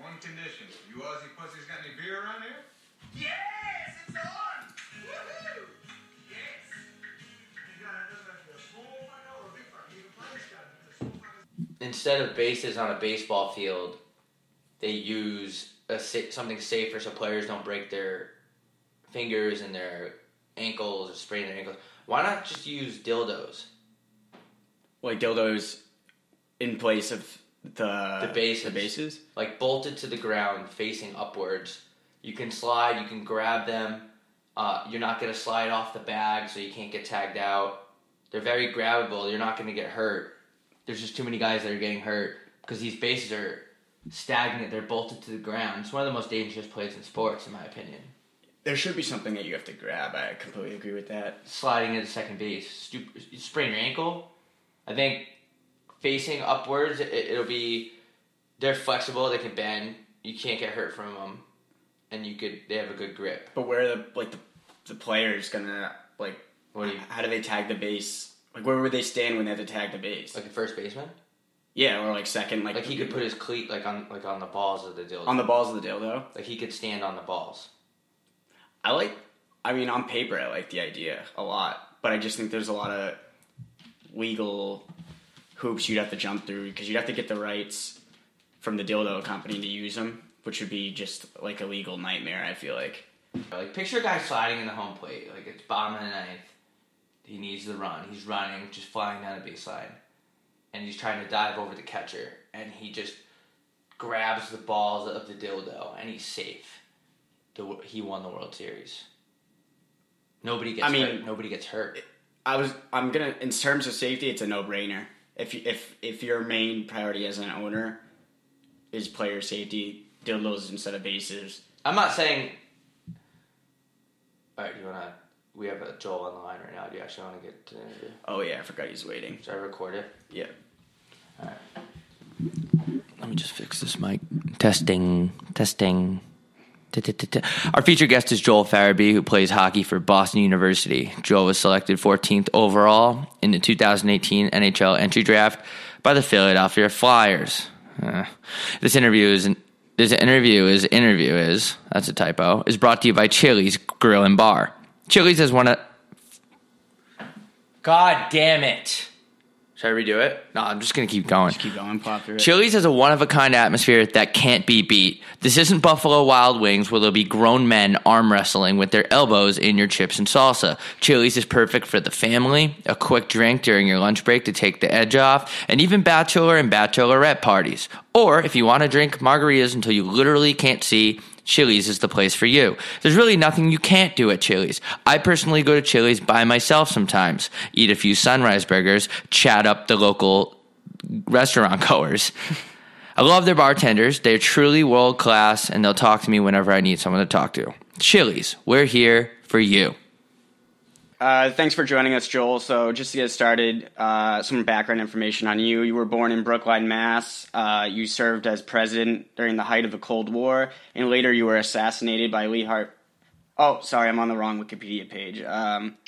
one condition. You Aussie pussies got any beer around here? Yes, it's on! Woohoo! Yes! instead of bases on a baseball field, they use a something safer so players don't break their fingers and their ankles or sprain their ankles. Why not just use dildos? Like dildos in place of the The bases. The bases. Like bolted to the ground, facing upwards. You can slide. You can grab them. Uh, you're not gonna slide off the bag, so you can't get tagged out. They're very grabbable. You're not gonna get hurt. There's just too many guys that are getting hurt because these bases are stagnant. They're bolted to the ground. It's one of the most dangerous plays in sports, in my opinion. There should be something that you have to grab. I completely agree with that. sliding into second base. Stu- you sprain your ankle. I think facing upwards, it, it'll be. They're flexible. They can bend. You can't get hurt from them, and you could. They have a good grip. But where are the like the the player is gonna like? What do you How do they tag the base? Like where would they stand when they have to tag the base? like a first baseman? yeah, or like second, like Like he could put his cleat like on like on the balls of the dildo. on the balls of the dildo. like he could stand on the balls. I like. I mean, on paper, I like the idea a lot, but I just think there's a lot of legal hoops you'd have to jump through because you'd have to get the rights from the dildo company to use them, which would be just like a legal nightmare. I feel like. Like picture a guy sliding in the home plate. Like it's bottom of the ninth. He needs the run. He's running, just flying down the baseline, and he's trying to dive over the catcher, and he just grabs the balls of the dildo, and he's safe. The, he won the World Series. Nobody gets I mean- hurt. Nobody gets hurt. I was. I'm gonna. In terms of safety, it's a no brainer. If if if your main priority as an owner is player safety, dildos instead of bases. I'm not saying. All right, do you wanna? We have a Joel on the line right now. Do you actually want to get to the interview? Oh yeah, I forgot he's waiting. Should I record it? Yeah. All right. Let me just fix this mic. Testing, testing. Our featured guest is Joel Farabee, who plays hockey for Boston University. Joel was selected 14th overall in the 2018 NHL entry draft by the Philadelphia Flyers. Uh, this interview is this interview is interview is that's a typo is brought to you by Chili's Grill and Bar. Chili's has one of. God damn it! Should I redo it? No, I'm just gonna keep going. Just keep going, pop through it. Chili's has a one of a kind atmosphere that can't be beat. This isn't Buffalo Wild Wings where there'll be grown men arm wrestling with their elbows in your chips and salsa. Chili's is perfect for the family, a quick drink during your lunch break to take the edge off, and even bachelor and bachelorette parties. Or if you want to drink margaritas until you literally can't see, Chili's is the place for you. There's really nothing you can't do at Chili's. I personally go to Chili's by myself sometimes, eat a few sunrise burgers, chat up the local restaurant goers. I love their bartenders. They're truly world class and they'll talk to me whenever I need someone to talk to. Chili's, we're here for you. Uh, thanks for joining us, Joel. So, just to get started, uh, some background information on you. You were born in Brookline, Mass. Uh, you served as president during the height of the Cold War, and later you were assassinated by Lee Hart. Oh, sorry, I'm on the wrong Wikipedia page. Um,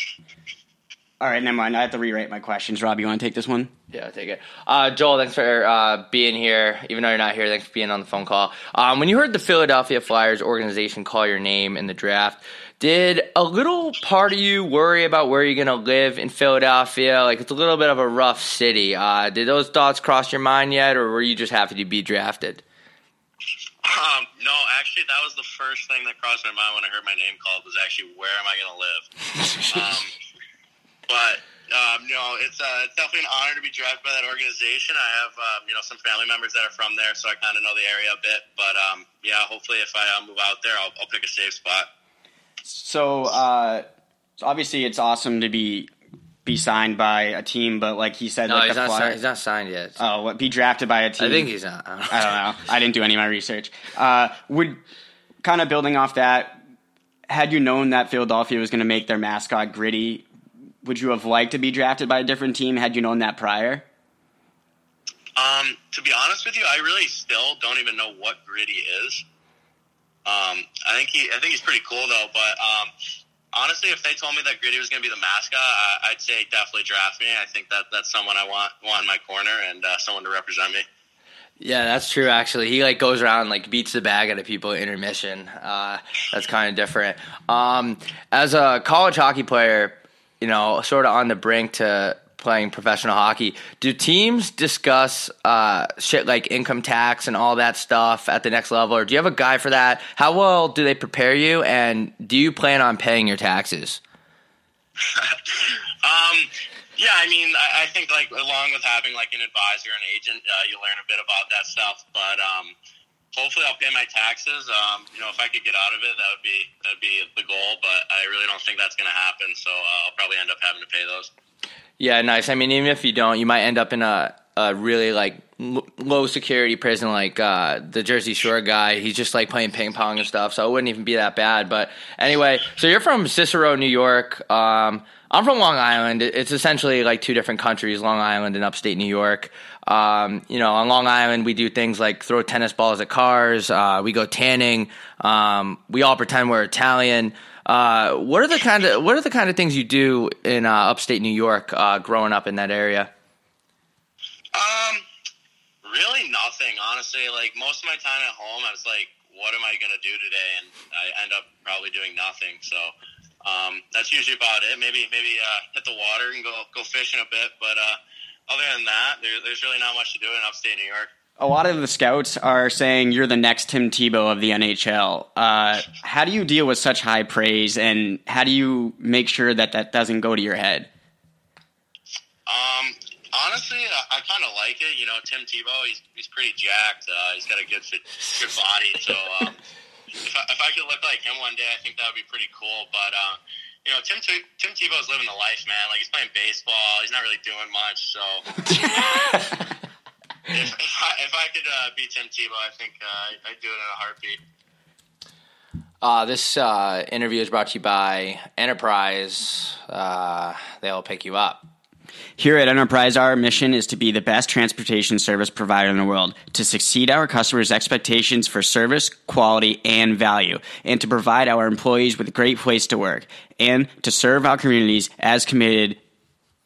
all right, never mind. I have to rewrite my questions. Rob, you want to take this one? Yeah, I'll take it. Uh, Joel, thanks for uh, being here. Even though you're not here, thanks for being on the phone call. Um, when you heard the Philadelphia Flyers organization call your name in the draft, did a little part of you worry about where you're going to live in Philadelphia? Like, it's a little bit of a rough city. Uh, did those thoughts cross your mind yet, or were you just happy to be drafted? Um, no, actually, that was the first thing that crossed my mind when I heard my name called was actually where am I going to live? um, but um, you know, it's uh, it's definitely an honor to be drafted by that organization. I have um, you know some family members that are from there, so I kind of know the area a bit. But um, yeah, hopefully, if I uh, move out there, I'll, I'll pick a safe spot. So, uh, so obviously, it's awesome to be be signed by a team, but like he said, No, like he's the not, Flyers. signed, he's not signed yet. Oh, what, be drafted by a team. I think he's not. I don't know. I don't know. I didn't do any of my research. Uh, would kind of building off that. Had you known that Philadelphia was going to make their mascot gritty, would you have liked to be drafted by a different team? Had you known that prior? Um, to be honest with you, I really still don't even know what Gritty is. Um, I think he, I think he's pretty cool though. But um, honestly, if they told me that Gritty was going to be the mascot, I, I'd say definitely draft me. I think that that's someone I want want in my corner and uh, someone to represent me. Yeah, that's true. Actually, he like goes around and, like beats the bag out of people intermission. Uh, that's kind of different. Um, as a college hockey player, you know, sort of on the brink to playing professional hockey, do teams discuss uh, shit like income tax and all that stuff at the next level, or do you have a guy for that? How well do they prepare you, and do you plan on paying your taxes? um, yeah, I mean, I, I think like along with having like an advisor and agent, uh, you learn a bit about that stuff. But um, hopefully, I'll pay my taxes. Um, you know, if I could get out of it, that would be that'd be the goal. But I really don't think that's going to happen. So uh, I'll probably end up having to pay those. Yeah, nice. I mean, even if you don't, you might end up in a, a really like l- low security prison, like uh, the Jersey Shore guy. He's just like playing ping pong and stuff, so it wouldn't even be that bad. But anyway, so you're from Cicero, New York. Um, I'm from Long Island. It's essentially like two different countries, Long Island and upstate New York. Um, you know, on Long Island, we do things like throw tennis balls at cars. Uh, we go tanning. Um, we all pretend we're Italian. Uh, what are the kind of what are the kind of things you do in uh, upstate New York, uh, growing up in that area? Um, really nothing, honestly. Like most of my time at home, I was like, "What am I gonna do today?" And I end up probably doing nothing. So um, that's usually about it. Maybe maybe uh, hit the water and go go fishing a bit, but uh, other than that, there, there's really not much to do in upstate New York. A lot of the scouts are saying you're the next Tim Tebow of the NHL. Uh, how do you deal with such high praise, and how do you make sure that that doesn't go to your head? Um, honestly, I, I kind of like it. You know, Tim Tebow, he's he's pretty jacked. Uh, he's got a good fit, good body. So um, if, I, if I could look like him one day, I think that would be pretty cool. But uh, you know, Tim T- Tim Tebow's living the life, man. Like he's playing baseball. He's not really doing much. So if, if, I, if I could uh, be Tim Tebow, I think uh, I'd do it in a heartbeat. Uh, this uh, interview is brought to you by Enterprise. Uh, they'll pick you up. Here at Enterprise, our mission is to be the best transportation service provider in the world, to succeed our customers' expectations for service, quality, and value, and to provide our employees with a great place to work, and to serve our communities as committed.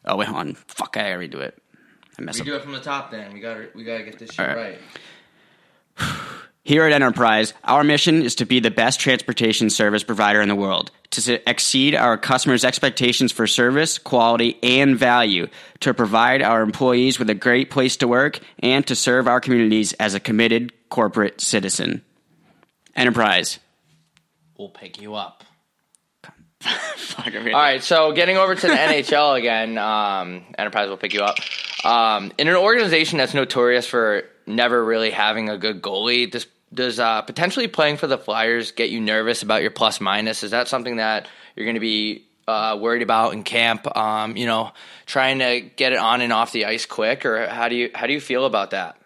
Oh wait, hold on. Fuck, I already do it. I messed We up. do it from the top. Then we got we got to get this shit All right. right. Here at Enterprise, our mission is to be the best transportation service provider in the world, to exceed our customers' expectations for service, quality, and value, to provide our employees with a great place to work, and to serve our communities as a committed corporate citizen. Enterprise. We'll pick you up. Fuck, All right, so getting over to the NHL again, um, Enterprise will pick you up. Um, in an organization that's notorious for never really having a good goalie, does does uh, potentially playing for the Flyers get you nervous about your plus minus? Is that something that you're going to be uh, worried about in camp? Um, you know, trying to get it on and off the ice quick, or how do you how do you feel about that?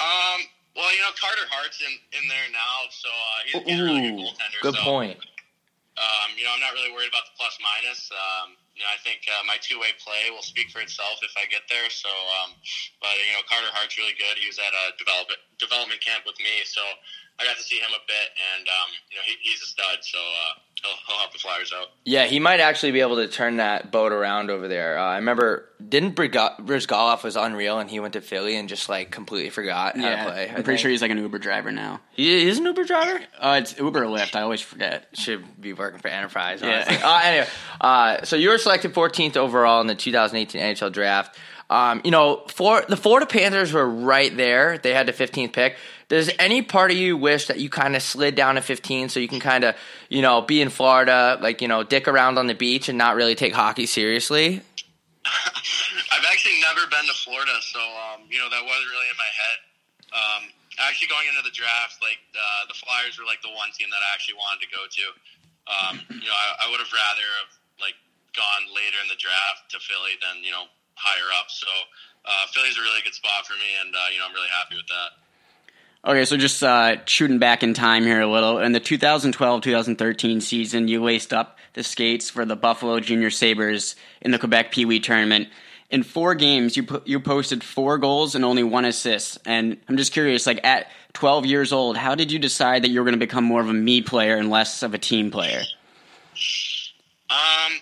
Um, well, you know, Carter Hart's in, in there now, so uh, he's, he's a really good goaltender. good so, point. Um, you know, I'm not really worried about the plus minus. Um, you know, I think uh, my two way play will speak for itself if I get there. So, um, but you know, Carter Hart's really good. He was at a development development camp with me, so I got to see him a bit, and um, you know, he, he's a stud. So uh, he'll, he'll help the Flyers out. Yeah, he might actually be able to turn that boat around over there. Uh, I remember, didn't Briga- Bryzgalov was unreal, and he went to Philly and just like completely forgot how yeah, to play. I I'm pretty think. sure he's like an Uber driver now. he is an Uber driver. Uh, it's Uber or Lyft. I always forget. Should be working for Enterprise. Yeah. Uh, anyway, uh, so you were selected 14th overall in the 2018 NHL draft. Um, you know, for the Florida Panthers were right there. They had the 15th pick. Does any part of you wish that you kind of slid down to 15 so you can kind of, you know, be in Florida, like, you know, dick around on the beach and not really take hockey seriously? I've actually never been to Florida, so um, you know that wasn't really in my head. Um, actually, going into the draft, like uh, the Flyers were like the one team that I actually wanted to go to. Um, you know, I, I would have rather have like gone later in the draft to Philly than you know higher up. So uh, Philly's a really good spot for me, and uh, you know I'm really happy with that. Okay, so just uh, shooting back in time here a little. In the 2012-2013 season, you laced up the skates for the Buffalo Junior Sabres in the Quebec Pee Wee tournament. In four games, you po- you posted four goals and only one assist. And I'm just curious, like at 12 years old, how did you decide that you were going to become more of a me player and less of a team player? Um,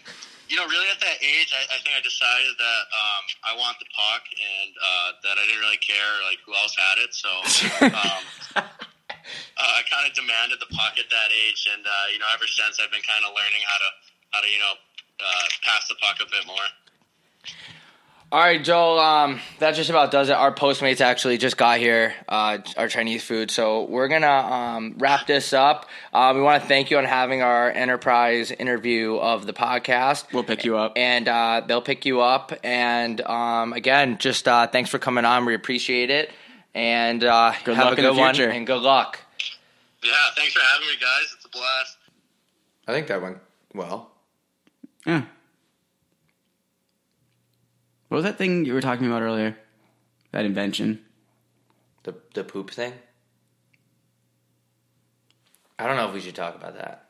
you know, really at that age, I, I think I decided that um, I want the puck and uh, that I didn't really care like who else had it. So um, uh, I kind of demanded the puck at that age, and uh, you know, ever since I've been kind of learning how to how to you know uh, pass the puck a bit more. All right, Joel. Um, that just about does it. Our Postmates actually just got here, uh, our Chinese food. So we're gonna um, wrap this up. Uh, we want to thank you on having our enterprise interview of the podcast. We'll pick you up. and uh, they'll pick you up. And um, again, just uh, thanks for coming on. We appreciate it. And uh, Good have luck a in the good one. future. And good luck. Yeah, thanks for having me, guys. It's a blast. I think that went well. Yeah. What was that thing you were talking about earlier? That invention. The the poop thing. I don't know if we should talk about that.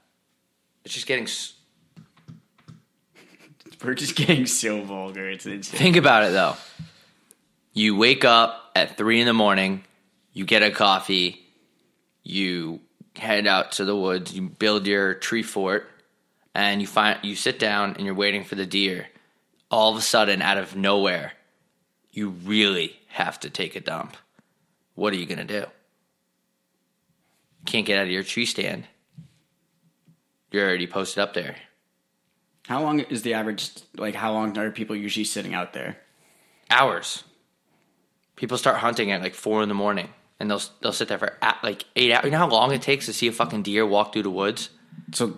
It's just getting. s- We're just getting so vulgar. It's insane. Think about it though. You wake up at three in the morning, you get a coffee, you head out to the woods, you build your tree fort, and you find you sit down and you're waiting for the deer. All of a sudden, out of nowhere, you really have to take a dump. What are you gonna do? Can't get out of your tree stand. You're already posted up there. How long is the average? Like, how long are people usually sitting out there? hours. People start hunting at like four in the morning, and they'll they'll sit there for a- like eight hours. You know how long it takes to see a fucking deer walk through the woods? So,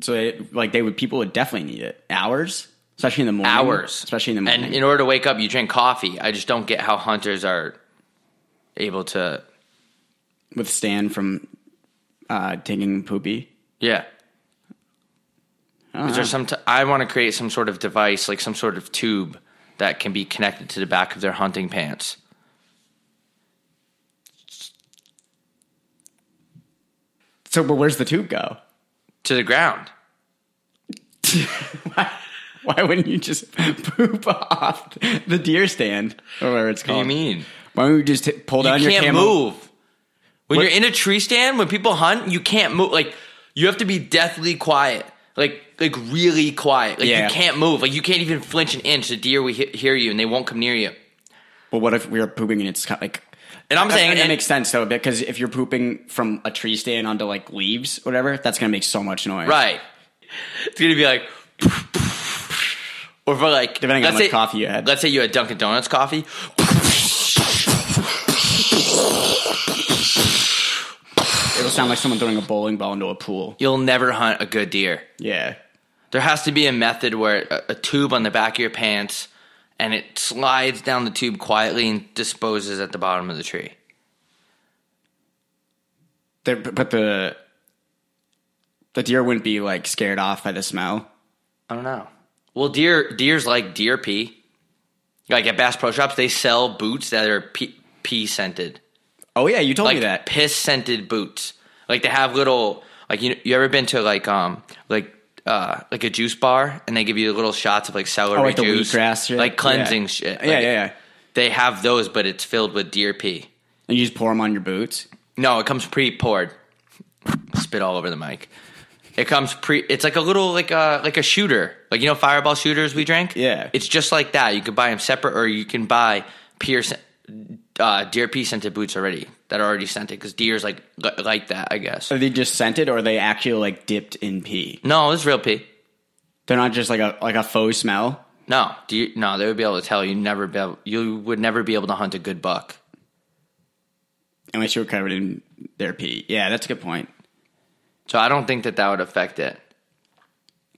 so it, like they would people would definitely need it hours, especially in the morning. Hours, especially in the morning. And in order to wake up, you drink coffee. I just don't get how hunters are able to. withstand from uh, taking poopy. Yeah, I is there some? T- I want to create some sort of device, like some sort of tube that can be connected to the back of their hunting pants. So, but where's the tube go? To the ground. why, wouldn't you just poop off the deer stand or whatever it's called? What do you mean? Why don't you just t- pull down your? you your can't move. When What- you're in a tree stand, when people hunt, you can't move. Like you have to be deathly quiet, like like really quiet. Like Yeah. you can't move. Like you can't even flinch an inch. The deer will he- hear you, and they won't come near you. But what if we are pooping and it's kind of like? And I'm saying, that, and- makes sense though, because if you're pooping from a tree stand onto like leaves, whatever, that's gonna make so much noise. right? It's gonna be like, or for like Depending on much say- coffee you had. Let's say you had Dunkin' Donuts coffee. It'll sound like someone throwing a bowling ball into a pool. You'll never hunt a good deer. Yeah. There has to be a method where a, a tube on the back of your pants, and it slides down the tube quietly and disposes at the bottom of the tree. There, but the the deer wouldn't be like scared off by the smell. I don't know. Well, deer deers like deer pee. Like at Bass Pro Shops, they sell boots that are pee, pee scented, Oh yeah, you told like me that. piss scented boots. Like they have little like you you ever been to like um like uh like a juice bar and they give you little shots of like celery Oh, like juice, like cleansing Yeah. shit. Yeah, yeah, yeah. They have those, but it's filled with deer pee. And you just pour them on your boots. No, it comes pre-poured. Spit all over the mic. It comes pre. It's like a little like a like a shooter, like you know Fireball shooters we drank. Yeah. it's just like that. You could buy them separate, or you can buy peer scent- uh, deer pee scented boots already that are already scented because deer's like like that. I guess. Are they just scented, or are they actually like dipped in pee? No, it's real pee. They're not just like a like a faux smell. No, deer, no, they would be able to tell you never be able, you would never be able to hunt a good buck. Unless you were covered in their pee. Yeah, that's a good point. So I don't think that that would affect it.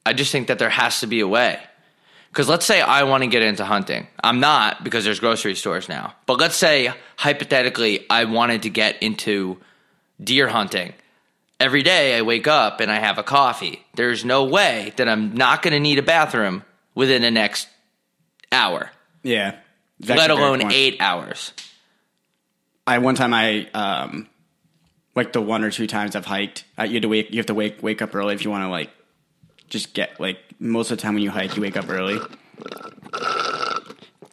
I just think that there has to be a way. Because let's say I want to get into hunting. I'm not because there's grocery stores now. But let's say hypothetically I wanted to get into deer hunting. Every day I wake up and I have a coffee. There's no way that I'm not going to need a bathroom within the next hour, Yeah. Let alone eight hours. I one time I um like the one or two times I've hiked, uh, you had to wake you have to wake wake up early if you want to like just get like most of the time when you hike you wake up early.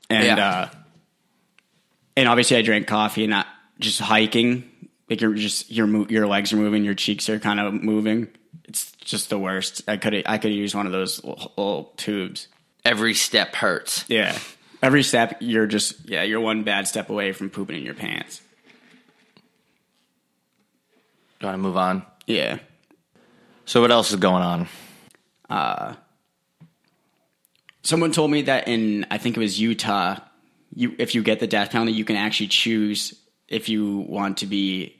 And Yeah. uh and obviously I drank coffee and not just hiking like you're just your your legs are moving, your cheeks are kind of moving It's just the worst. I could I could use one of those little, little tubes. Every step hurts. Yeah. Every step, you're just yeah, you're one bad step away from pooping in your pants. You want to move on? Yeah. So what else is going on? Uh, Someone told me that in I think it was Utah, you if you get the death penalty, you can actually choose if you want to be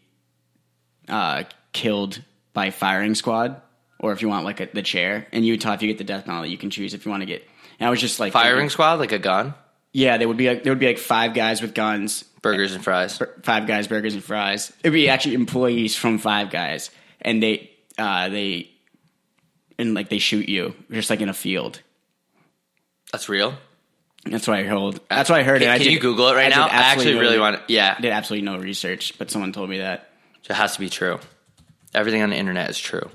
uh, killed by firing squad or if you want like a, the chair. In Utah, if you get the death penalty, you can choose if you want to get. And I was just like Firing thinking- squad, like a gun, Yeah, there would be like there would be like five guys with guns, burgers and fries. Five Guys burgers and fries. It'd be actually employees from Five Guys, and they uh, they and like they shoot you just like in a field. That's real. That's what I heard. That's what I heard. Can, I can did- you Google it right did now? I actually really no- want. to. Yeah, I did absolutely no research, but someone told me that. So it has to be true. Everything on the internet is true.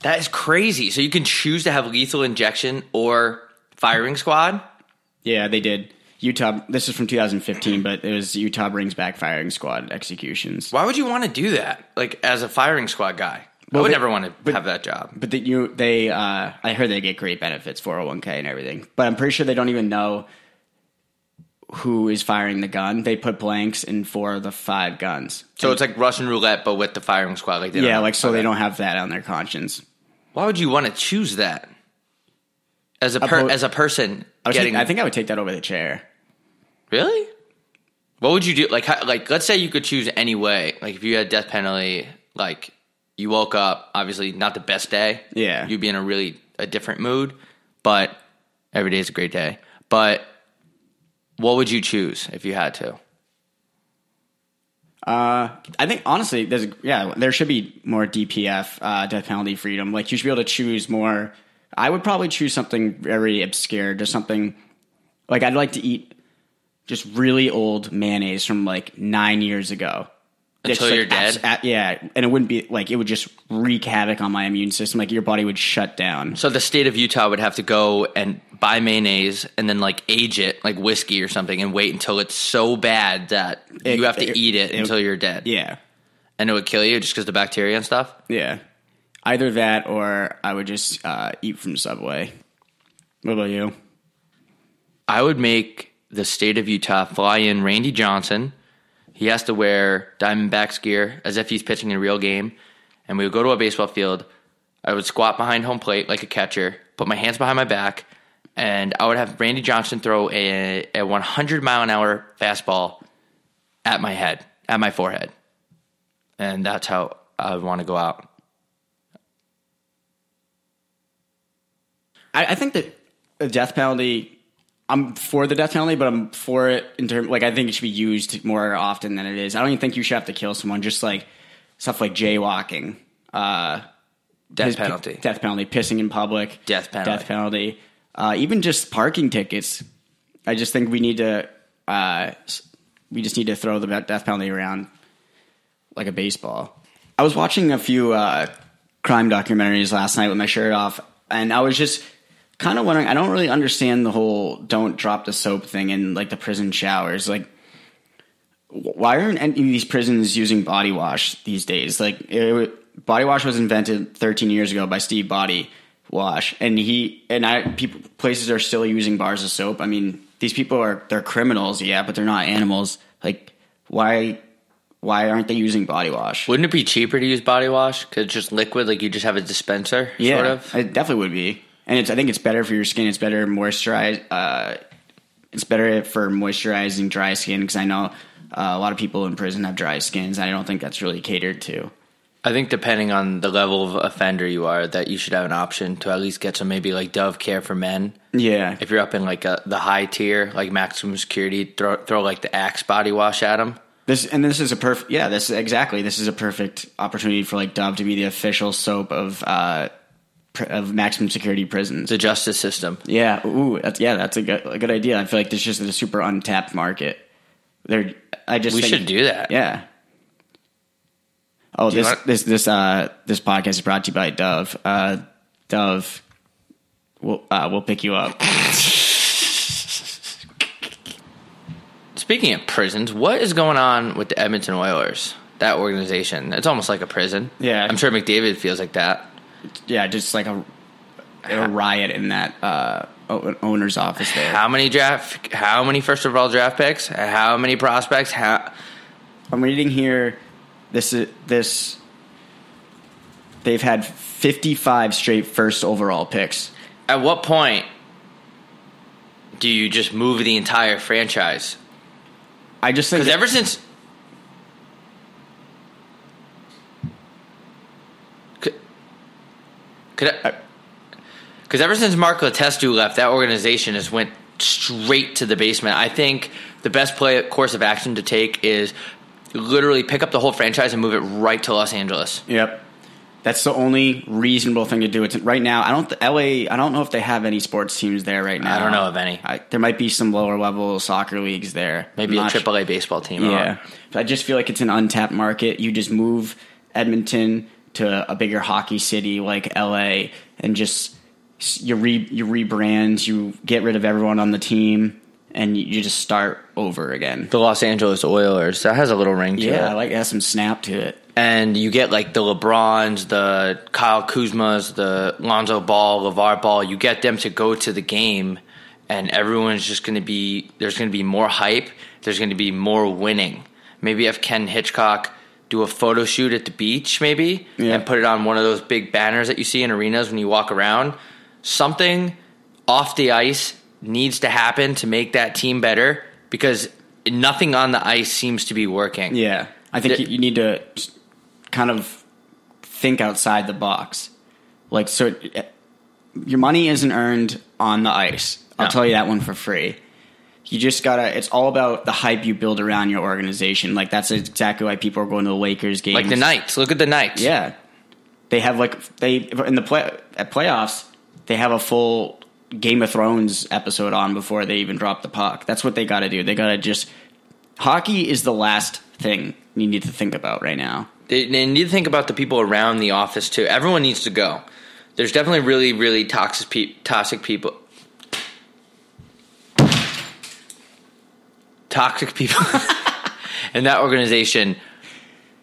That is crazy. So you can choose to have lethal injection or firing squad. Yeah, they did. Utah. This is from 2015, but it was Utah brings back firing squad executions. Why would you want to do that? Like as a firing squad guy, Well, I would they- never want to but- have that job. But that you, they, uh, I heard they get great benefits, 401k and everything. But I'm pretty sure they don't even know who is firing the gun. They put blanks in four of the five guns. So it's like Russian roulette, but with the firing squad. Like they yeah, like so they don't have that on their conscience. Why would you want to choose that as a per, as a person I, getting? take, I think I would take that over the chair. Really? What would you do? Like, how, like, let's say you could choose any way. Like, if you had death penalty, like you woke up, obviously not the best day. Yeah. you'd be in a really a different mood. But every day is a great day. But what would you choose if you had to? Uh, I think honestly, there's yeah, there should be more DPF, uh, death penalty freedom. Like you should be able to choose more. I would probably choose something very obscure, just something like I'd like to eat just really old mayonnaise from like nine years ago. Until you're dead? abs- yeah, and it wouldn't be like it would just wreak havoc on my immune system. Like your body would shut down. So the state of Utah would have to go and buy mayonnaise and then like age it like whiskey or something and wait until it's so bad that It- you have to it- eat it, it- until you're dead. Yeah, And it would kill you just because the bacteria and stuff. yeah. Either that or I would just uh, eat from Subway. What about you? I would make the state of Utah fly in Randy Johnson. He has to wear Diamondbacks gear as if he's pitching a real game. And we would go to a baseball field. I would squat behind home plate like a catcher, put my hands behind my back, and I would have Randy Johnson throw a, a 100 mile an hour fastball at my head, at my forehead. And that's how I would want to go out. I, I think that the death penalty. I'm for the death penalty, but I'm for it in terms like I think it should be used more often than it is. I don't even think you should have to kill someone. Just like stuff like jaywalking, uh, Death penalty. death penalty, pissing in public, Death penalty. death penalty, uh, even just parking tickets. I just think we need to. Uh, we just need to throw the death penalty around like a baseball. I was watching a few uh, crime documentaries last night with my shirt off, and I was just kind of wondering. I don't really understand the whole "don't drop the soap" thing in like the prison showers. Like, why aren't any of these prisons using body wash these days? Like, it, body wash was invented 13 years ago by Steve Body Wash, and he and I people places are still using bars of soap. I mean, these people are they're criminals, yeah, but they're not animals. Like, why? Why aren't they using body wash? Wouldn't it be cheaper to use body wash? Because it's just liquid, like you just have a dispenser, Yeah, sort of? it definitely would be, and it's. I think it's better for your skin. It's better moisturize. Uh, it's better for moisturizing dry skin because I know uh, a lot of people in prison have dry skins. And I don't think that's really catered to. I think depending on the level of offender you are, that you should have an option to at least get some maybe like Dove Care for men. Yeah, If you're up in like a, the high tier, like maximum security, throw throw like the Axe body wash at them. this and this is a perfect. Yeah, this is exactly. This is a perfect opportunity for like Dove to be the official soap of uh, of maximum security prisons. The justice system. Yeah, ooh, that's yeah, that's a good, a good idea. I feel like there's just a super untapped market. There, I just We think- should do that. Yeah. Oh, this want- this this uh this podcast is brought to you by Dove. Uh, Dove, we'll uh, we'll pick you up. Speaking of prisons, what is going on with the Edmonton Oilers? that organization. It's almost like a prison. Yeah. I'm sure McDavid feels like that. Yeah, just like a a riot in that uh, owner's office there. How many draft? How many first overall draft picks? How many prospects? How? I'm reading here. This is this. They've had 55 straight first overall picks. At what point do you just move the entire franchise? I just think Because ever since. Could, could I, because ever since Mark Letestu left, that organization has went straight to the basement. I think the best play course of action to take is literally pick up the whole franchise and move it right to Los Angeles. Yep. That's the only reasonable thing to do. It's right now. I don't. LA. I don't know if they have any sports teams there right now. I don't know of any. I, there might be some lower level soccer leagues there. Maybe I'm a baseball team. Yeah, But I just feel like it's an untapped market. You just move Edmonton to a bigger hockey city like LA, and just you re you rebrand, you get rid of everyone on the team, and you just start over again. The Los Angeles Oilers. That has a little ring to it. Yeah, I like it has some snap to it. and you get like the LeBrons, the Kyle Kuzmas, the Lonzo Ball, LeVar Ball. You get them to go to the game, and everyone's just going to be there's going to be more hype. There's going to be more winning. Maybe have Ken Hitchcock do a photo shoot at the beach, maybe, Yeah. and put it on one of those big banners that you see in arenas when you walk around. Something off the ice needs to happen to make that team better because nothing on the ice seems to be working. Yeah, I think The- you, need to kind of think outside the box. Like, so uh, your money isn't earned on the ice. I'll No. tell you that one for free. You just gotta. It's all about the hype you build around your organization. Like that's exactly why people are going to the Lakers games. Like the Knights. Look at the Knights. Yeah, they have like they in the play at playoffs. They have a full Game of Thrones episode on before they even drop the puck. That's what they got to do. They got to just hockey is the last thing you need to think about right now. They, they need to think about the people around the office too. Everyone needs to go. There's definitely really, really toxic, pe- toxic people. Toxic people in that organization,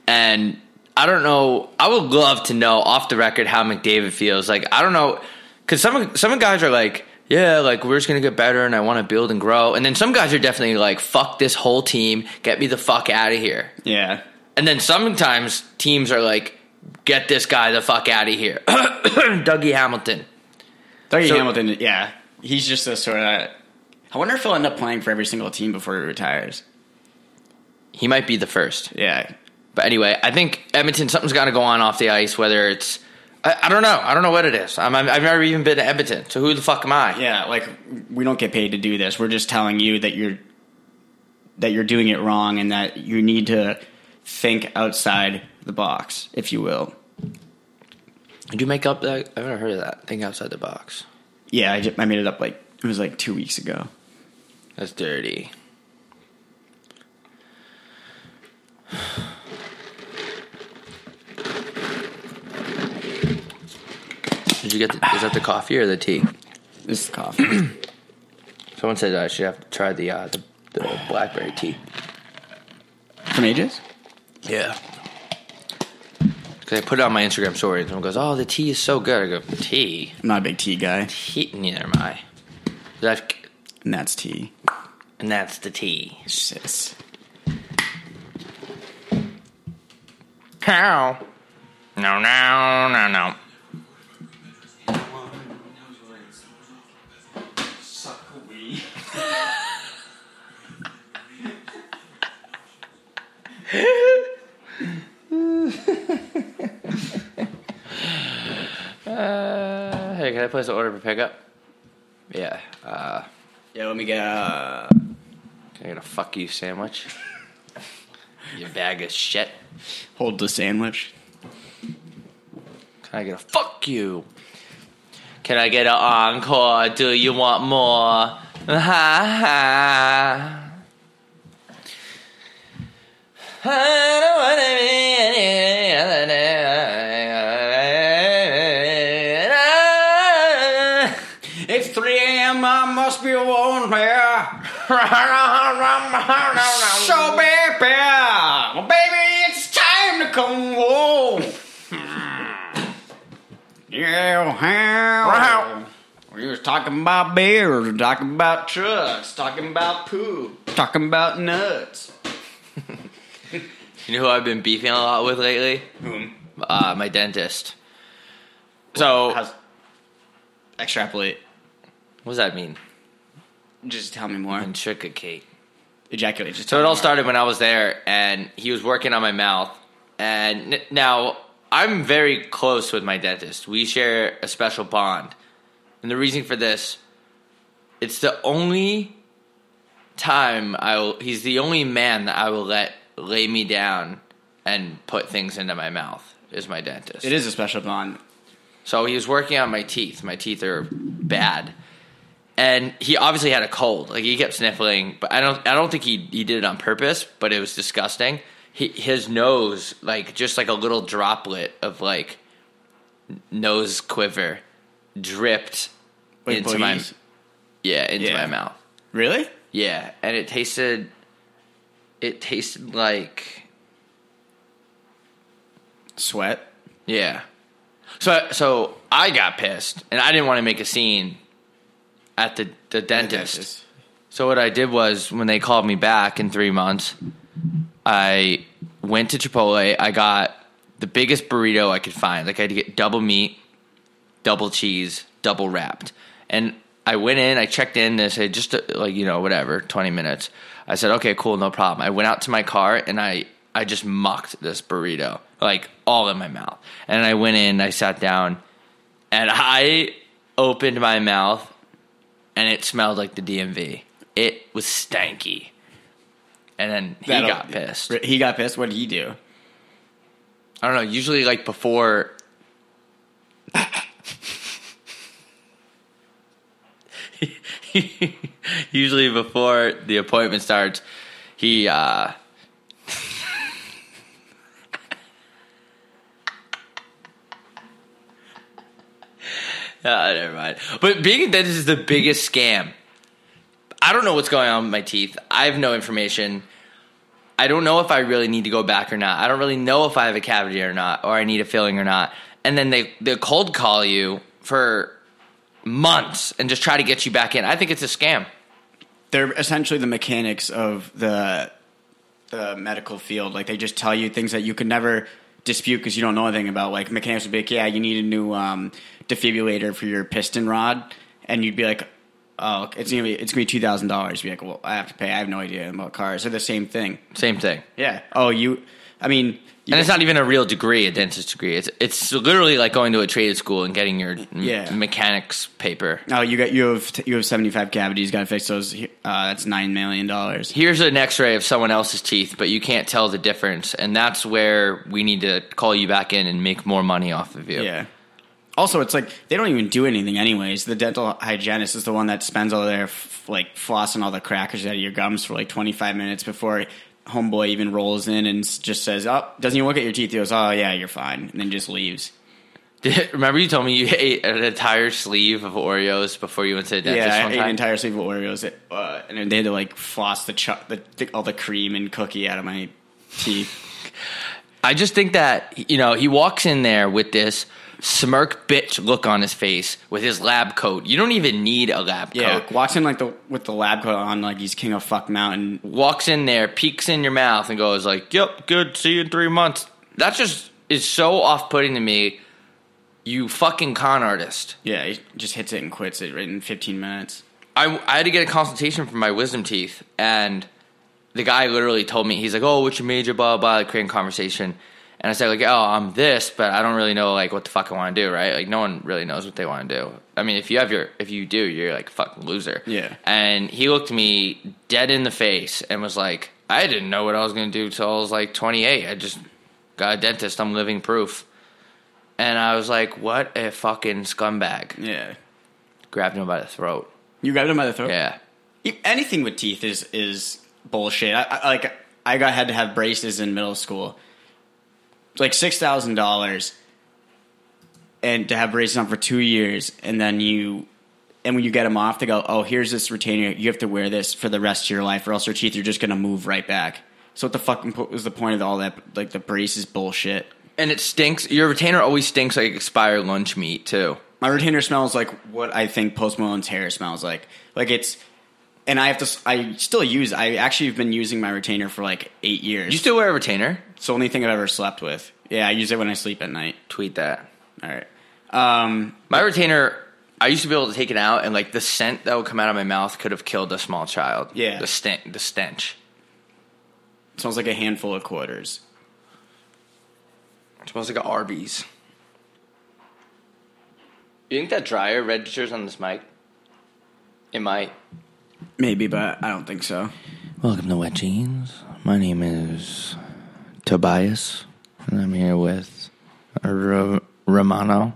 and I don't know. I would love to know off the record how McDavid feels. Like I don't know, because some some guys are like, yeah, like we're just gonna get better, and I want to build and grow. And then some guys are definitely like, fuck this whole team, get me the fuck out of here. Yeah, And then sometimes teams are like, get this guy the fuck out of here. Dougie Hamilton. Dougie So- Hamilton. Yeah, he's just a sort of. I wonder if he'll end up playing for every single team before he retires. He might be the first. Yeah, But anyway, I think Edmonton, something's got to go on off the ice, whether it's. I, I don't know. I don't know what it is. I'm, I've never even been to Edmonton, so who the fuck am I? yeah. Like we don't get paid to do this. We're just telling you that you're that you're doing it wrong and that you need to think outside the box, if you will. Did you make up that? I've never heard of that. Think outside the box. Yeah, I, just, I made it up like it was like two weeks ago. That's dirty. Did you get the, is that the coffee or the tea? This is coffee. Someone said I should have to try the uh, the, the blackberry tea. From ages? Yeah. Because I put it on my Instagram story and someone goes, "Oh, the tea is so good." I go, "Tea? I'm not a big tea guy, Tea? Neither am I." That and that's tea. And that's the tea. Sis. How? No, no, no, no. Uh, hey, can I place an order for pickup? Yeah. Uh, Yeah, let me get uh can I get a fuck you sandwich? you bag of shit. hold the sandwich. Can I get a fuck you? Can I get an encore? Do you want more? Ha ha. I So baby, baby, it's time to come home. yeah, how? We was talking about bears, talking about trucks, talking about poop, talking about nuts. You know who I've been beefing a lot with lately? Whom? Uh, my dentist. So, How's, extrapolate. what does that mean? Just tell me more. Intricate. Ejaculate. Just So it all more. started when I was there, and he was working on my mouth. And n- now I'm very close with my dentist. We share a special bond, and the reason for this, it's the only time I will. He's the only man that I will let lay me down and put things into my mouth. Is my dentist. It is a special bond. So he was working on my teeth. My teeth are bad. And he obviously had a cold. Like he kept sniffling, but I don't I don't think he he did it on purpose, but it was disgusting. He, his nose, like just like a little droplet of like nose quiver dripped Like into my yeah, into Yeah. my mouth. Really? Yeah, and it tasted it tasted like Sweat. Yeah. So so I got pissed and I didn't want to make a scene at the, the dentist. So what I did was when they called me back in three months, I went to Chipotle. I got the biggest burrito I could find. Like I had to get double meat, double cheese, double wrapped. And I went in, I checked in, they said just uh, like, you know, whatever, 20 minutes. I said, okay, cool, no problem. I went out to my car and I, I just mucked this burrito, like all in my mouth. And I went in, I sat down, and I opened my mouth and it smelled like the DMV. It was stanky. And then he That'll- got pissed. He got pissed. What did he do? I don't know. Usually, like before. usually before the appointment starts, he uh Ah, never mind. But being a dentist is the biggest scam. I don't know what's going on with my teeth. I have no information. I don't know if I really need to go back or not. I don't really know if I have a cavity or not, or I need a filling or not. And then they they cold call you for months and just try to get you back in. I think it's a scam. They're essentially the mechanics of the the medical field. Like they just tell you things that you could never dispute because you don't know anything about. Like mechanics would be like, "Yeah, you need a new um, defibrillator for your piston rod," and you'd be like, "Oh, it's gonna be it's gonna be two thousand dollars." Be like, "Well, I have to pay. I have no idea about cars." They're the same thing. Same thing. Yeah. Oh, you. I mean, And it's not even a real degree, a dentist degree. It's it's literally like going to a trade school and getting your m- Yeah. mechanics paper. Oh, you got you have you have seventy five cavities. Got to fix those. Uh, that's nine million dollars. Here's an X-ray of someone else's teeth, but you can't tell the difference, and that's where we need to call you back in and make more money off of you. Yeah. Also, it's like they don't even do anything anyways. The dental hygienist is the one that spends all their f- like flossing all the crackers out of your gums for like 25 minutes before homeboy even rolls in and just says, "Oh, doesn't even look at your teeth." He goes, "Oh yeah, you're fine," and then just leaves. Remember you told me you ate an entire sleeve of Oreos before you went to the dentist yeah, I ate an entire sleeve of Oreos, uh, and they had to like floss the, ch- the, the all the cream and cookie out of my teeth. I just think that you know he walks in there with this smirk bitch look on his face with his lab coat. You don't even need a lab Yeah, coat. walks in like the with the lab coat on, like he's king of fuck mountain. Walks in there, peeks in your mouth, and goes like, "Yep, good. See you in three months." That just is so off-putting to me. You fucking con artist. Yeah, he just hits it and quits it right in 15 minutes. I, I had to get a consultation for my wisdom teeth, and the guy literally told me, he's like, "Oh, what's your major?" Blah blah. blah like, creating conversation, and I said like, "Oh, I'm this, but I don't really know like what the fuck I want to do, right? Like, no one really knows what they want to do. I mean, if you have your, if you do, you're like a fucking loser." Yeah. And he looked me dead in the face and was like, "I didn't know what I was going to do till I was like 28. I just got a dentist. I'm living proof." And I was like, "What a fucking scumbag!" Yeah, Grabbed him by the throat. you grabbed him by the throat. Yeah. Anything with teeth is is bullshit. I, I like I got had to have braces in middle school, like six thousand dollars, and to have braces on for two years, and then you. And when you get them off, they go, "Oh, here's this retainer. You have to wear this for the rest of your life, or else your teeth are just going to move right back." So what the fuck was the point of all that? Like the braces bullshit. And it stinks. Your retainer always stinks like expired lunch meat too. My retainer smells like what I think Post Malone's hair smells like. Like it's, and I have to. I still use. I actually have been using my retainer for like eight years. You still wear a retainer? It's the only thing I've ever slept with. Yeah, I use it when I sleep at night. Tweet that. All right. Um, My retainer, I used to be able to take it out, and like the scent that would come out of my mouth could have killed a small child. Yeah. the stench. The stench. it smells like a handful of quarters. It smells like an Arby's. You think that dryer registers on this mic? It might. Maybe, but I don't think so. Welcome to Wet Jeans. My name is Tobias, and I'm here with Ro- Romano.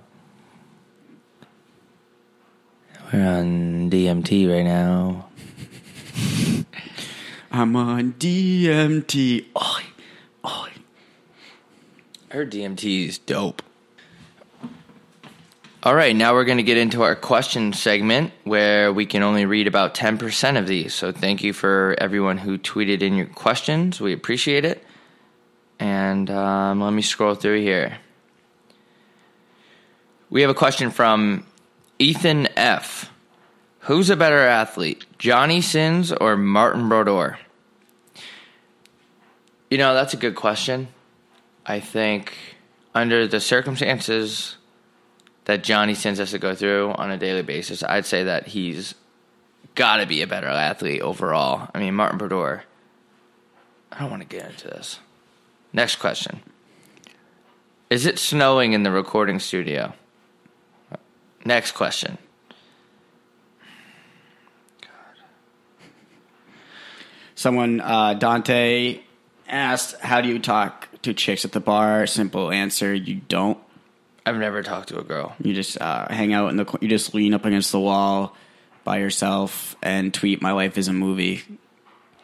We're on DMT right now. I'm on DMT. Oi, oi. I heard DMT is dope. All right, now we're going to get into our question segment where we can only read about 10% of these. So thank you for everyone who tweeted in your questions. We appreciate it. And um, let me scroll through here. We have a question from Ethan F. Who's a better athlete, Johnny Sins or Martin Brodeur? You know, that's a good question. I think under the circumstances that Johnny sends us to go through on a daily basis, I'd say that he's got to be a better athlete overall. I mean, Martin Brodeur. I don't want to get into this. Next question. Is it snowing in the recording studio? Next question. Someone, uh, Dante, asked, "How do you talk to chicks at the bar?" Simple answer: You don't. I've never talked to a girl. You just uh, hang out in the. You just lean up against the wall by yourself and tweet, "My life is a movie,"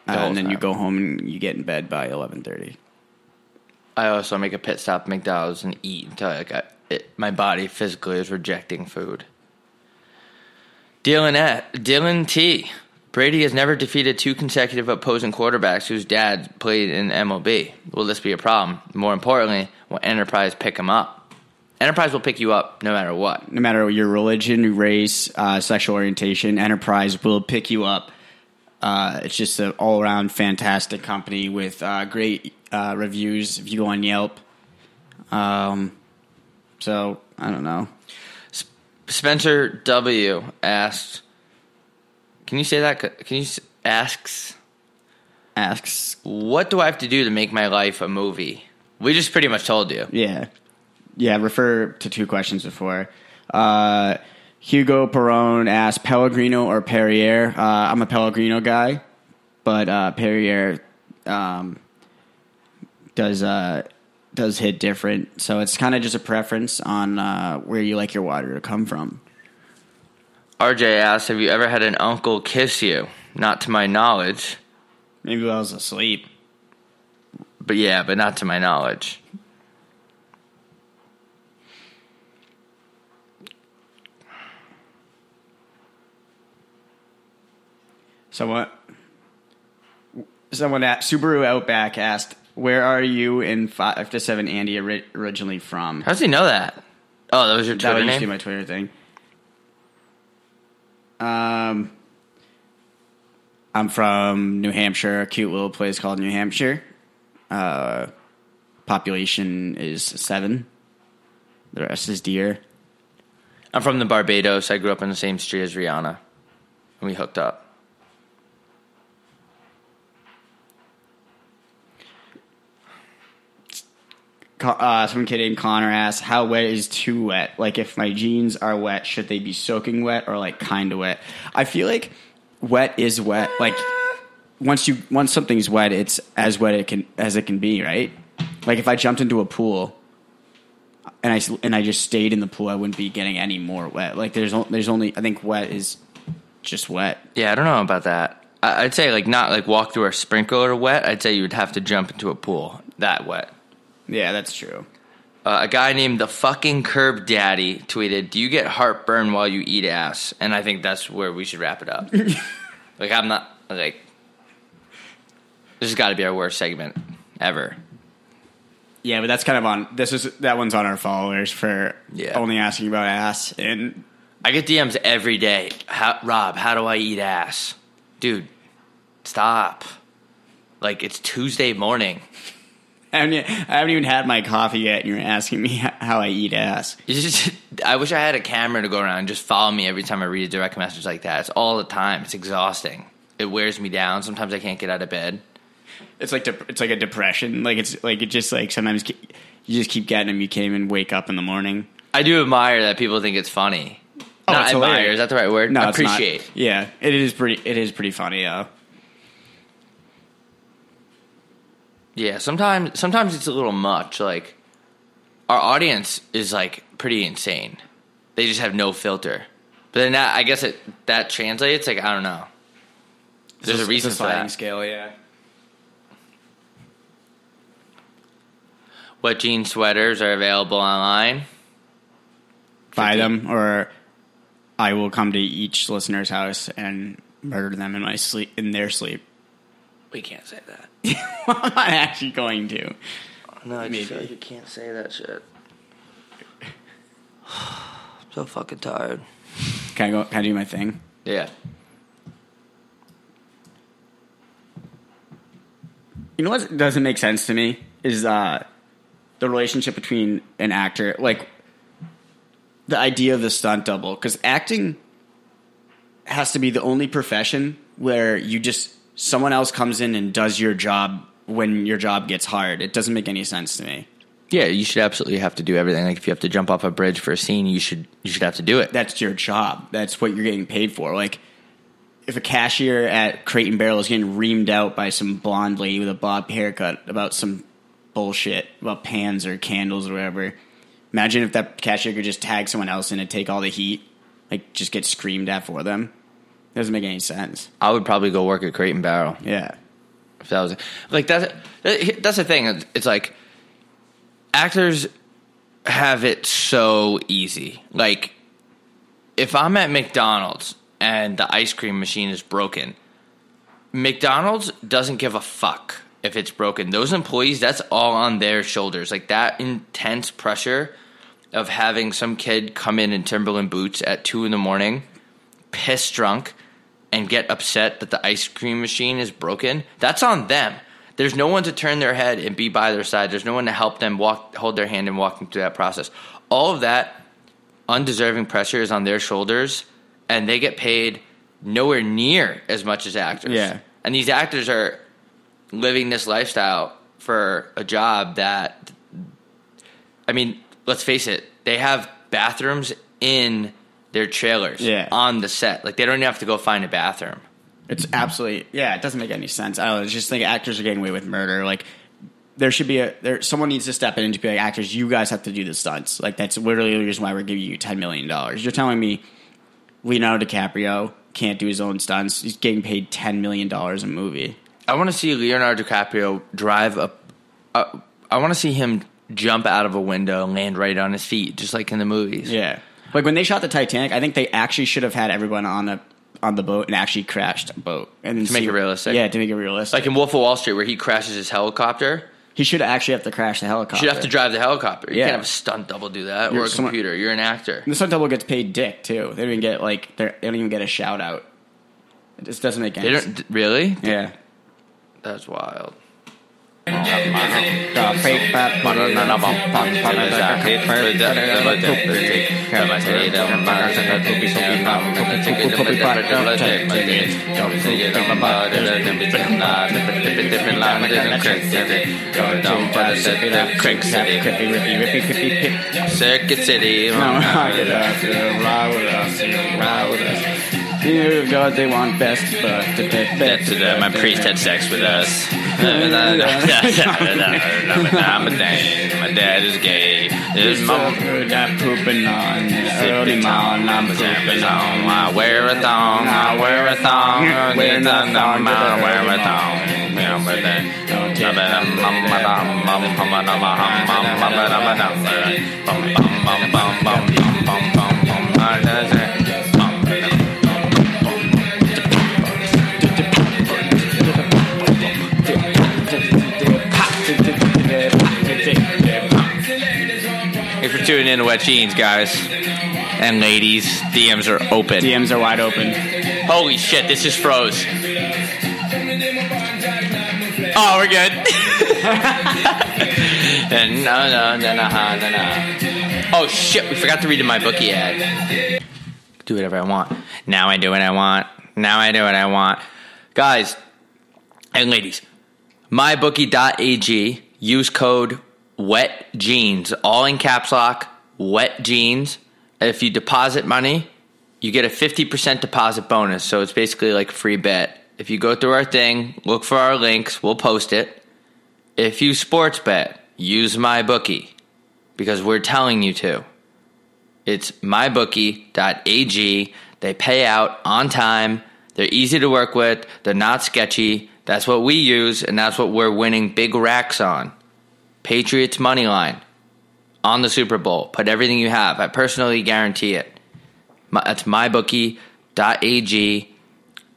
uh, The whole and then you go home and you get in bed by eleven thirty. I also make a pit stop at McDonald's and eat until I, it, my body physically is rejecting food. Dylan at Dylan T. Brady has never defeated two consecutive opposing quarterbacks whose dads played in MLB. Will this be a problem? More importantly, will Enterprise pick him up? Enterprise will pick you up no matter what. No matter your religion, race, uh, sexual orientation, Enterprise will pick you up. Uh, it's just an all around fantastic company with uh, great uh, reviews. If you go on Yelp, um, so I don't know. Spencer W. asked, "Can you say that? Can you asks Asks, what do I have to do to make my life a movie?" We just pretty much told you. yeah, yeah. Refer to two questions before. Uh, Hugo Perone asked Pellegrino or Perrier. Uh, I'm a Pellegrino guy, but uh, Perrier um, does uh, does hit different. So it's kind of just a preference on uh, where you like your water to come from. RJ asks, "Have you ever had an uncle kiss you?" Not to my knowledge, Maybe while I was asleep. but yeah, but not to my knowledge. Someone, someone at Subaru Outback asked, "Where are you in five to seven Andy ori- originally from?" How does he know that? Oh, that was your That Twitter used to be name. my Twitter thing. Um, I'm from New Hampshire, a cute little place called New Hampshire. Uh, population is seven. The rest is deer. I'm from the Barbados. I grew up on the same street as Rihanna, and we hooked up. Uh, some kid named Connor asked, "How wet is too wet? Like, if my jeans are wet, should they be soaking wet or like kind of wet?" I feel like wet is wet. Like, once you once something's wet, it's as wet it can as it can be, right? Like, if I jumped into a pool and I and I just stayed in the pool, I wouldn't be getting any more wet. Like, there's there's only I think wet is just wet. Yeah, I don't know about that. I'd say like not like walk through a sprinkler wet. I'd say you would have to jump into a pool that wet. Yeah, that's true. Uh, a guy named the fucking Curb Daddy tweeted, "Do you get heartburn while you eat ass?" And I think that's where we should wrap it up. like I'm not like This has got to be our worst segment ever. Yeah, but that's kind of on. This is that one's on our followers for Yeah. only asking about ass and I get DMs every day. How, Rob, how do I eat ass? Dude, stop. Like, it's Tuesday morning. I haven't, I haven't even had my coffee yet, and you're asking me how I eat ass. Just, I wish I had a camera to go around and just follow me every time I read a direct message like that. It's all the time. It's exhausting. It wears me down. Sometimes I can't get out of bed. It's like dep- it's like a depression. Like it's like it just like sometimes you just keep getting them. You can't even wake up in the morning. I do admire that people think it's funny. Oh, not it's admire. hilarious. Is that the right word? No, appreciate. Yeah, it is pretty. It is pretty funny. though. Yeah, sometimes sometimes it's a little much. Like our audience is like pretty insane. They just have no filter. But then that I guess it that translates. Like I don't know. There's a It's reason for sliding that. scale. Yeah. What jean sweaters are available online? Buy them, or I will come to each listener's house and murder them in my sleep in their sleep. We can't say that. I'm not actually going to. No, I just feel like you can't say that shit. I'm so fucking tired. Can I go? Can I do my thing? Yeah. You know what doesn't make sense to me is uh, the relationship between an actor, like the idea of the stunt double, because acting has to be the only profession where you just someone else comes in and does your job when your job gets hard. It doesn't make any sense to me. Yeah, you should absolutely have to do everything. Like if you have to jump off a bridge for a scene, you should you should have to do it. That's your job. That's what you're getting paid for. Like if a cashier at Crate and Barrel is getting reamed out by some blonde lady with a bob haircut about some bullshit about pans or candles or whatever. Imagine if that cashier could just tag someone else in and take all the heat, like just get screamed at for them. Doesn't make any sense. I would probably go work at Crate and Barrel. Yeah. If that was like that's that's the thing. It's- It's like actors have it so easy. Like if I'm at McDonald's and the ice cream machine is broken, McDonald's doesn't give a fuck if it's broken. Those employees, that's all on their shoulders. Like that intense pressure of having some kid come in in Timberland boots at two in the morning, piss drunk, and get upset that the ice cream machine is broken. That's on them. There's no one to turn their head and be by their side. There's no one to help them walk, hold their hand, and walk them through that process. All of that undeserving pressure is on their shoulders, and they get paid nowhere near as much as actors. Yeah. And these actors are living this lifestyle for a job that, I mean, let's face it, they have bathrooms in their trailers Yeah. on the set. Like, they don't even have to go find a bathroom. It's absolutely yeah. It doesn't make any sense. I don't know, it's just think actors are getting away with murder. Like there should be a there. Someone needs to step in and to be like, actors, you guys have to do the stunts. Like that's literally the reason why we're giving you ten million dollars. You're telling me Leonardo DiCaprio can't do his own stunts. He's getting paid ten million dollars a movie. I want to see Leonardo DiCaprio drive up. Uh, I want to see him jump out of a window and land right on his feet, just like in the movies. Yeah, like when they shot the Titanic, I think they actually should have had everyone on a on the boat and actually crashed a boat and To make see- it realistic. Yeah, to make it realistic. Like in Wolf of Wall Street, where he crashes his helicopter. he should actually have to crash the You helicopter. should have to drive the helicopter. You Yeah. can't have a stunt double do that, You're or a someone- computer. You're an actor. The stunt double gets paid dick too. They don't even get like they're- they don't even get a shout out. It just doesn't make any They sense. don't really. Yeah. That's wild. Circuit City. You God, they want best, but to pick That's it. My priest had sex with us. I'm a dang. My dad is gay. His mom. I'm pooping on early morning. I'm pooping on. I wear a thong. I wear a thong. Wear a thong. I wear a thong. Yeah, but then. Tuning in to Wet Jeans, guys and ladies. DMs are open. DMs are wide open. Holy shit, this is froze. Oh, we're good. no, no, no, no, no, no. Oh shit, we forgot to read the my bookie ad. Do whatever I want. Now I do what I want. Now I do what I want. Guys and ladies, mybookie.ag. Use code wet jeans, all in caps lock. Wet jeans. If you deposit money, you get a 50% deposit bonus. So it's basically like a free bet. If you go through our thing, look for our links, we'll post it. If you sports bet, use my bookie because we're telling you to. It's mybookie.ag. They pay out on time. They're easy to work with. They're not sketchy. That's what we use, and that's what we're winning big racks on. Patriots money line on the Super Bowl. Put everything you have. I personally guarantee it. My, that's mybookie.ag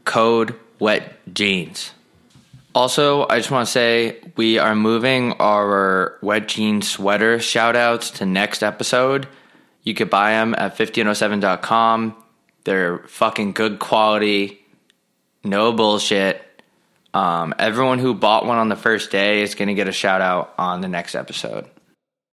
code wet jeans. Also, I just want to say we are moving our wet jeans sweater shout outs to next episode. You could buy them at 1507.com. They're fucking good quality, no bullshit. Um, everyone who bought one on the first day is going to get a shout out on the next episode.